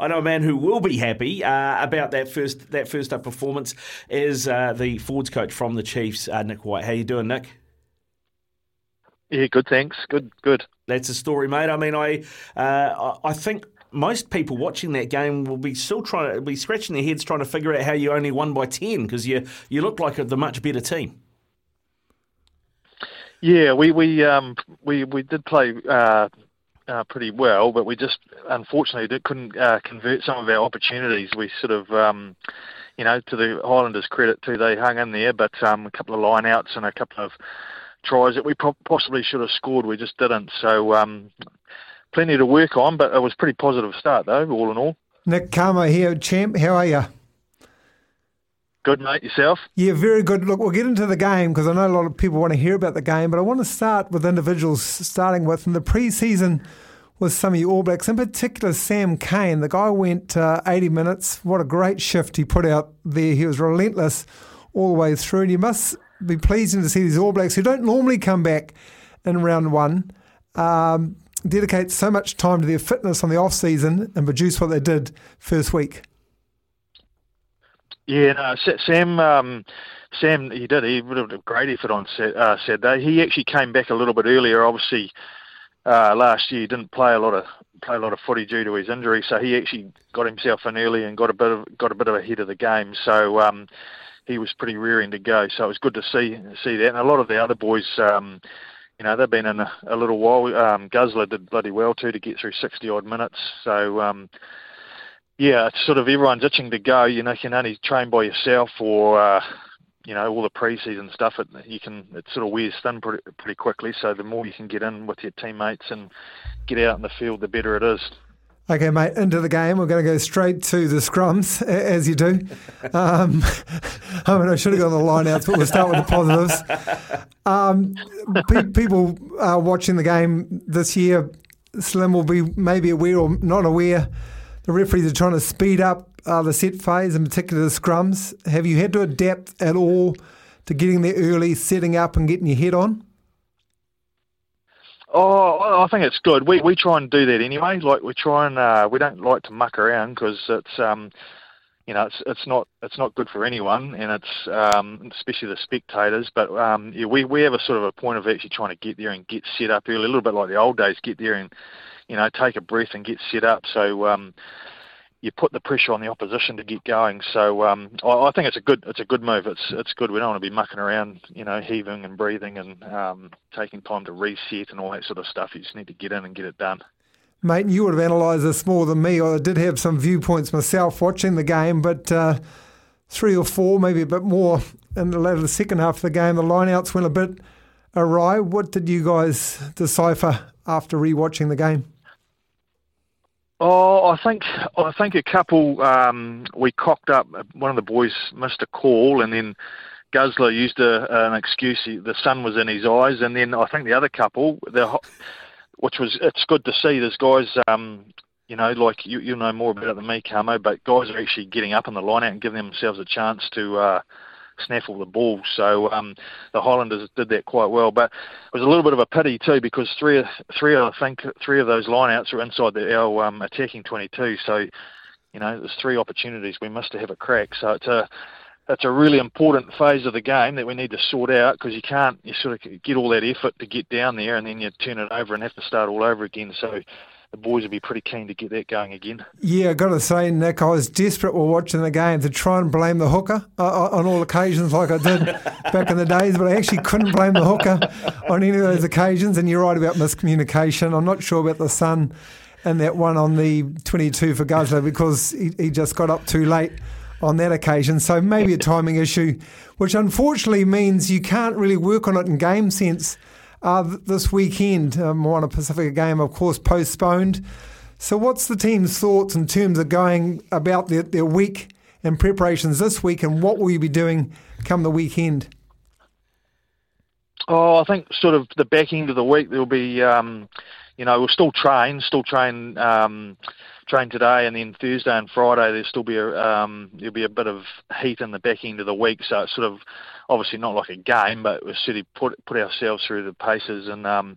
I know a man who will be happy uh, about that first that first up performance is uh, the Fords coach from the Chiefs, uh, Nick White. How you doing, Nick? Yeah, good. Thanks. Good. Good. That's a story, mate. I mean, I uh, I think most people watching that game will be still trying to be scratching their heads trying to figure out how you only won by ten because you you look like the much better team. Yeah, we we um we we did play uh, uh, pretty well, but we just unfortunately couldn't uh, convert some of our opportunities. We sort of um, you know to the Highlanders' credit too, they hung in there, but um, a couple of lineouts and a couple of tries that we possibly should have scored, we just didn't. So um, plenty to work on, but it was a pretty positive start though, all in all. Nick Camo here, champ. How are you? Good, mate. Yourself? Yeah, very good. Look, we'll get into the game because I know a lot of people want to hear about the game, but I want to start with individuals, starting with in the pre-season with some of your All Blacks, in particular Sam Cane. The guy went uh, 80 minutes. What a great shift he put out there. He was relentless all the way through, and you must be pleasing to see these All Blacks who don't normally come back in round one um, dedicate so much time to their fitness on the off season and produce what they did first week. Yeah, no, Sam. Um, Sam, he did. He would have a great effort on uh, Saturday. He actually came back a little bit earlier. Obviously, uh, last year he didn't play a lot of play a lot of footy due to his injury, so he actually got himself in early and got a bit of got a bit of ahead of the game. So um, he was pretty rearing to go. So it was good to see see that. And a lot of the other boys. Um, you know, they've been in a, a little while. Um, Guzzler did bloody well too to get through 60 odd minutes. So, um, yeah, it's sort of everyone's itching to go. You know, you can only train by yourself or, uh, you know, all the pre-season stuff. It you can it sort of wears thin pretty, pretty quickly. So the more you can get in with your teammates and get out in the field, the better it is. Okay, mate, into the game. We're going to go straight to the scrums, as you do. Um, I mean, I should have gone the line outs, but we'll start with the positives. Um, pe- people uh, watching the game this year, Slim will be maybe aware or not aware the referees are trying to speed up uh, the set phase, in particular the scrums. Have you had to adapt at all to getting there early, setting up, and getting your head on? Oh, I think it's good. We we try and do that anyway. Like we try and uh, we don't like to muck around because it's um, you know it's it's not it's not good for anyone, and it's um, especially the spectators. But um, yeah, we we have a sort of a point of actually trying to get there and get set up early, a little bit like the old days. Get there and you know, take a breath and get set up. So um, you put the pressure on the opposition to get going. So um, I, I, think it's a good it's a good move. It's it's good. We don't want to be mucking around, you know, heaving and breathing and um, taking time to reset and all that sort of stuff. You just need to get in and get it done. Mate, you would have analysed this more than me. I did have some viewpoints myself watching the game, but uh, three or four, maybe a bit more in the later the second half of the game, the lineouts went a bit awry. What did you guys decipher after rewatching the game? Oh, I think I think a couple um, we cocked up. One of the boys missed a call, and then Guzzler used a, an excuse. The sun was in his eyes, and then I think the other couple, the, which was it's good to see. There's guys, um, you know, like you you know more about it than me, Camo, but guys are actually getting up in the line out and giving themselves a chance to. Uh, snaffle the ball. So um, the Highlanders did that quite well. But it was a little bit of a pity too because three, three, I think three of those lineouts were inside the, our um, attacking 22. So you know, there's three opportunities we must have a crack. So it's a it's a really important phase of the game that we need to sort out because you can't you sort of get all that effort to get down there and then you turn it over and have to start all over again. So the boys would be pretty keen to get that going again. Yeah, I've got to say, Nick, I was desperate while watching the game to try and blame the hooker uh, uh on all occasions, like I did back in the days, but I actually couldn't blame the hooker on any of those occasions. And you're right about miscommunication. I'm not sure about the sun and that one on the 22 for Guzzler because he, he just got up too late on that occasion. So maybe a timing issue, which unfortunately means you can't really work on it in game sense uh, this weekend. Um, Moana Pacifica game, of course, postponed. So, what's the team's thoughts in terms of going about their, their week and preparations this week, and what will you be doing come the weekend? Oh, I think sort of the back end of the week there'll be, um, you know, we'll still train, still train, um, train today, and then Thursday and Friday there'll still be a um, there'll be a bit of heat in the back end of the week. So it's sort of obviously not like a game, but we of put put ourselves through the paces and. Um,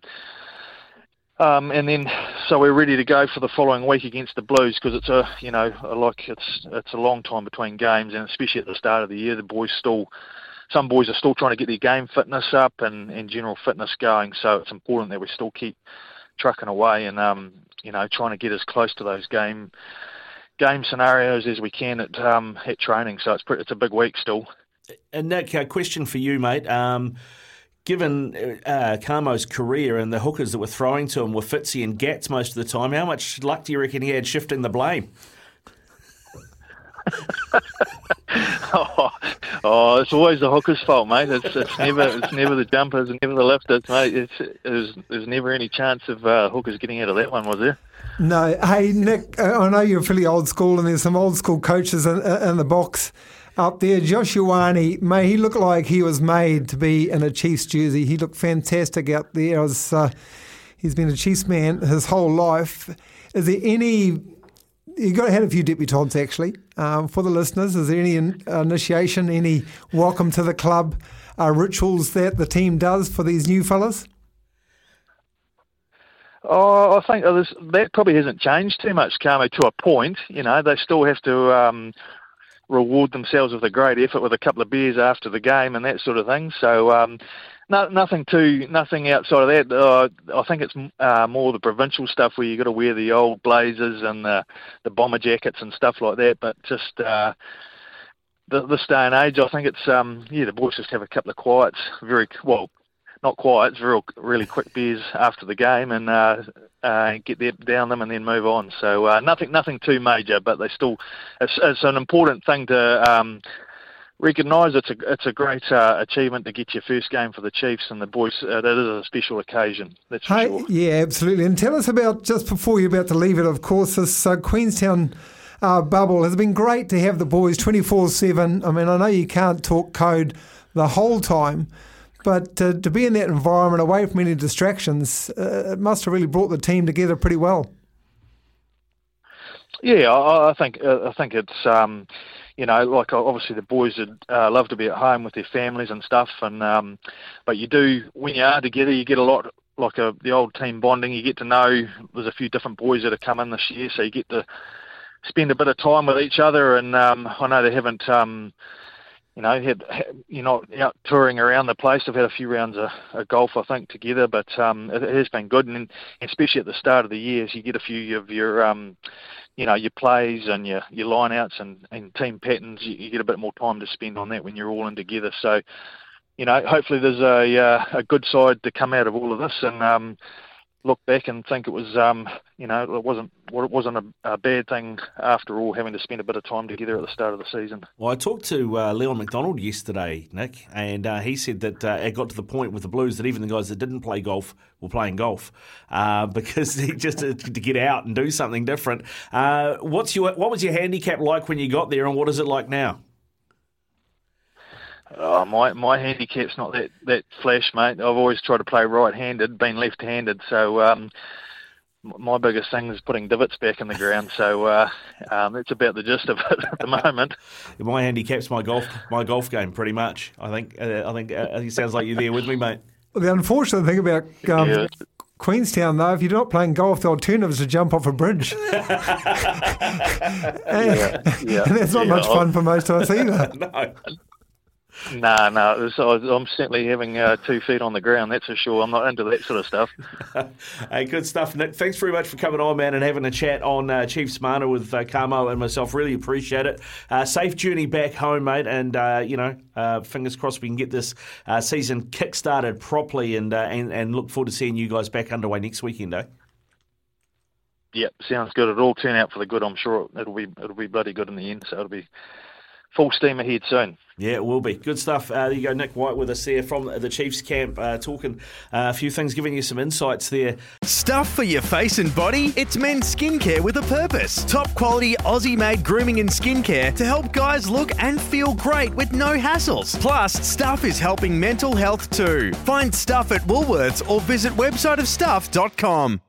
um, and then, so we're ready to go for the following week against the Blues because it's a, you know, a, like it's it's a long time between games, and especially at the start of the year, the boys still, some boys are still trying to get their game fitness up and, and general fitness going. So it's important that we still keep trucking away and, um, you know, trying to get as close to those game game scenarios as we can at um, at training. So it's pretty, it's a big week still. And Nick, a question for you, mate. Um, given uh, Camo's career and the hookers that were throwing to him were Fitzy and Gats most of the time, how much luck do you reckon he had shifting the blame? oh, oh, it's always the hooker's fault, mate. It's, it's never it's never the jumpers, and never the lifters, mate. It's there's, there's never any chance of uh, hookers getting out of that one, was there? No. Hey, Nick, I know you're fairly old school, and there's some old school coaches in, in the box up there. Josh Ioane, may he look like he was made to be in a Chiefs jersey. He looked fantastic out there. Uh, he's been a Chiefs man his whole life. Is there any? You got to had a few debutants actually. Um, for the listeners, is there any in, initiation, any welcome to the club uh, rituals that the team does for these new fellas? Oh, I think that probably hasn't changed too much, Camo, to a point. You know, they still have to um, reward themselves with a great effort with a couple of beers after the game and that sort of thing. So um, no, nothing too nothing outside of that. Uh, I think it's uh, more the provincial stuff where you got to wear the old blazers and the the bomber jackets and stuff like that. But just uh, the, this day and age, I think it's um, yeah the boys just have a couple of quiets, very well not quite. It's real, really quick beers after the game and uh, uh, get there, down them and then move on. So uh, nothing, nothing too major, but they still. It's, it's an important thing to um, recognise. It's a, it's a great uh, achievement to get your first game for the Chiefs and the boys. Uh, that is a special occasion. That's hey, sure. Yeah, absolutely. And tell us about just before you're about to leave it. Of course, this uh, Queenstown. Uh, bubble has been great to have the boys 24 7. I mean, I know you can't talk code the whole time, but uh, to be in that environment, away from any distractions, uh, it must have really brought the team together pretty well. Yeah, I, I think I think it's um, you know like obviously the boys would uh, love to be at home with their families and stuff, and um, but you do when you are together, you get a lot like a, the old team bonding. You get to know there's a few different boys that have come in this year, so you get to spend a bit of time with each other. And um, I know they haven't. Um, you know, had, you're not out touring around the place. I've had a few rounds of, of golf, I think, together, but um, it, it has been good, and especially at the start of the year, as you get a few of your, um, you know, your plays and your your lineouts and, and team patterns, you, you get a bit more time to spend on that when you're all in together. So, you know, hopefully there's a uh, a good side to come out of all of this, and um, look back and think it was, um, you know, it wasn't it wasn't a, a, bad thing after all, having to spend a bit of time together at the start of the season. Well, I talked to uh, Leon MacDonald yesterday, Nick, and uh, he said that uh, it got to the point with the Blues that even the guys that didn't play golf were playing golf uh, because they just to, to, get out and do something different. Uh, what's your what was your handicap like when you got there, and what is it like now? Oh, my my handicap's not that that flash, mate. I've always tried to play right-handed, been left-handed, so um, my biggest thing is putting divots back in the ground. So uh, um, that's about the gist of it at the moment. My handicap's my golf my golf game, pretty much. I think uh, I think uh, it sounds like you're there with me, mate. Well, the unfortunate thing about um, yeah. Queenstown, though, if you're not playing golf, the alternative is to jump off a bridge. and, yeah, yeah, and that's not much fun for most of us either. no. No, no. I'm certainly having uh, two feet on the ground. That's for sure. I'm not into that sort of stuff. hey, good stuff, Nick. Thanks very much for coming on, man, and having a chat on uh, Chiefs Mana with uh, Camo and myself. Really appreciate it. Uh, safe journey back home, mate, and uh, you know, uh, fingers crossed we can get this uh, season kick-started properly, and, and and look forward to seeing you guys back underway next weekend, eh? Yep, sounds good. It'll all turn out for the good. I'm sure it'll be it'll be bloody good in the end. So it'll be full steam ahead soon. Yeah, it will be. Good stuff. Uh, there you go, Nick White with us there from the Chiefs camp, uh, talking uh, a few things, giving you some insights there. Stuff for your face and body? It's men's skincare with a purpose. Top quality Aussie made grooming and skincare to help guys look and feel great with no hassles. Plus, Stuff is helping mental health too. Find Stuff at Woolworths or visit websiteofstuff.com.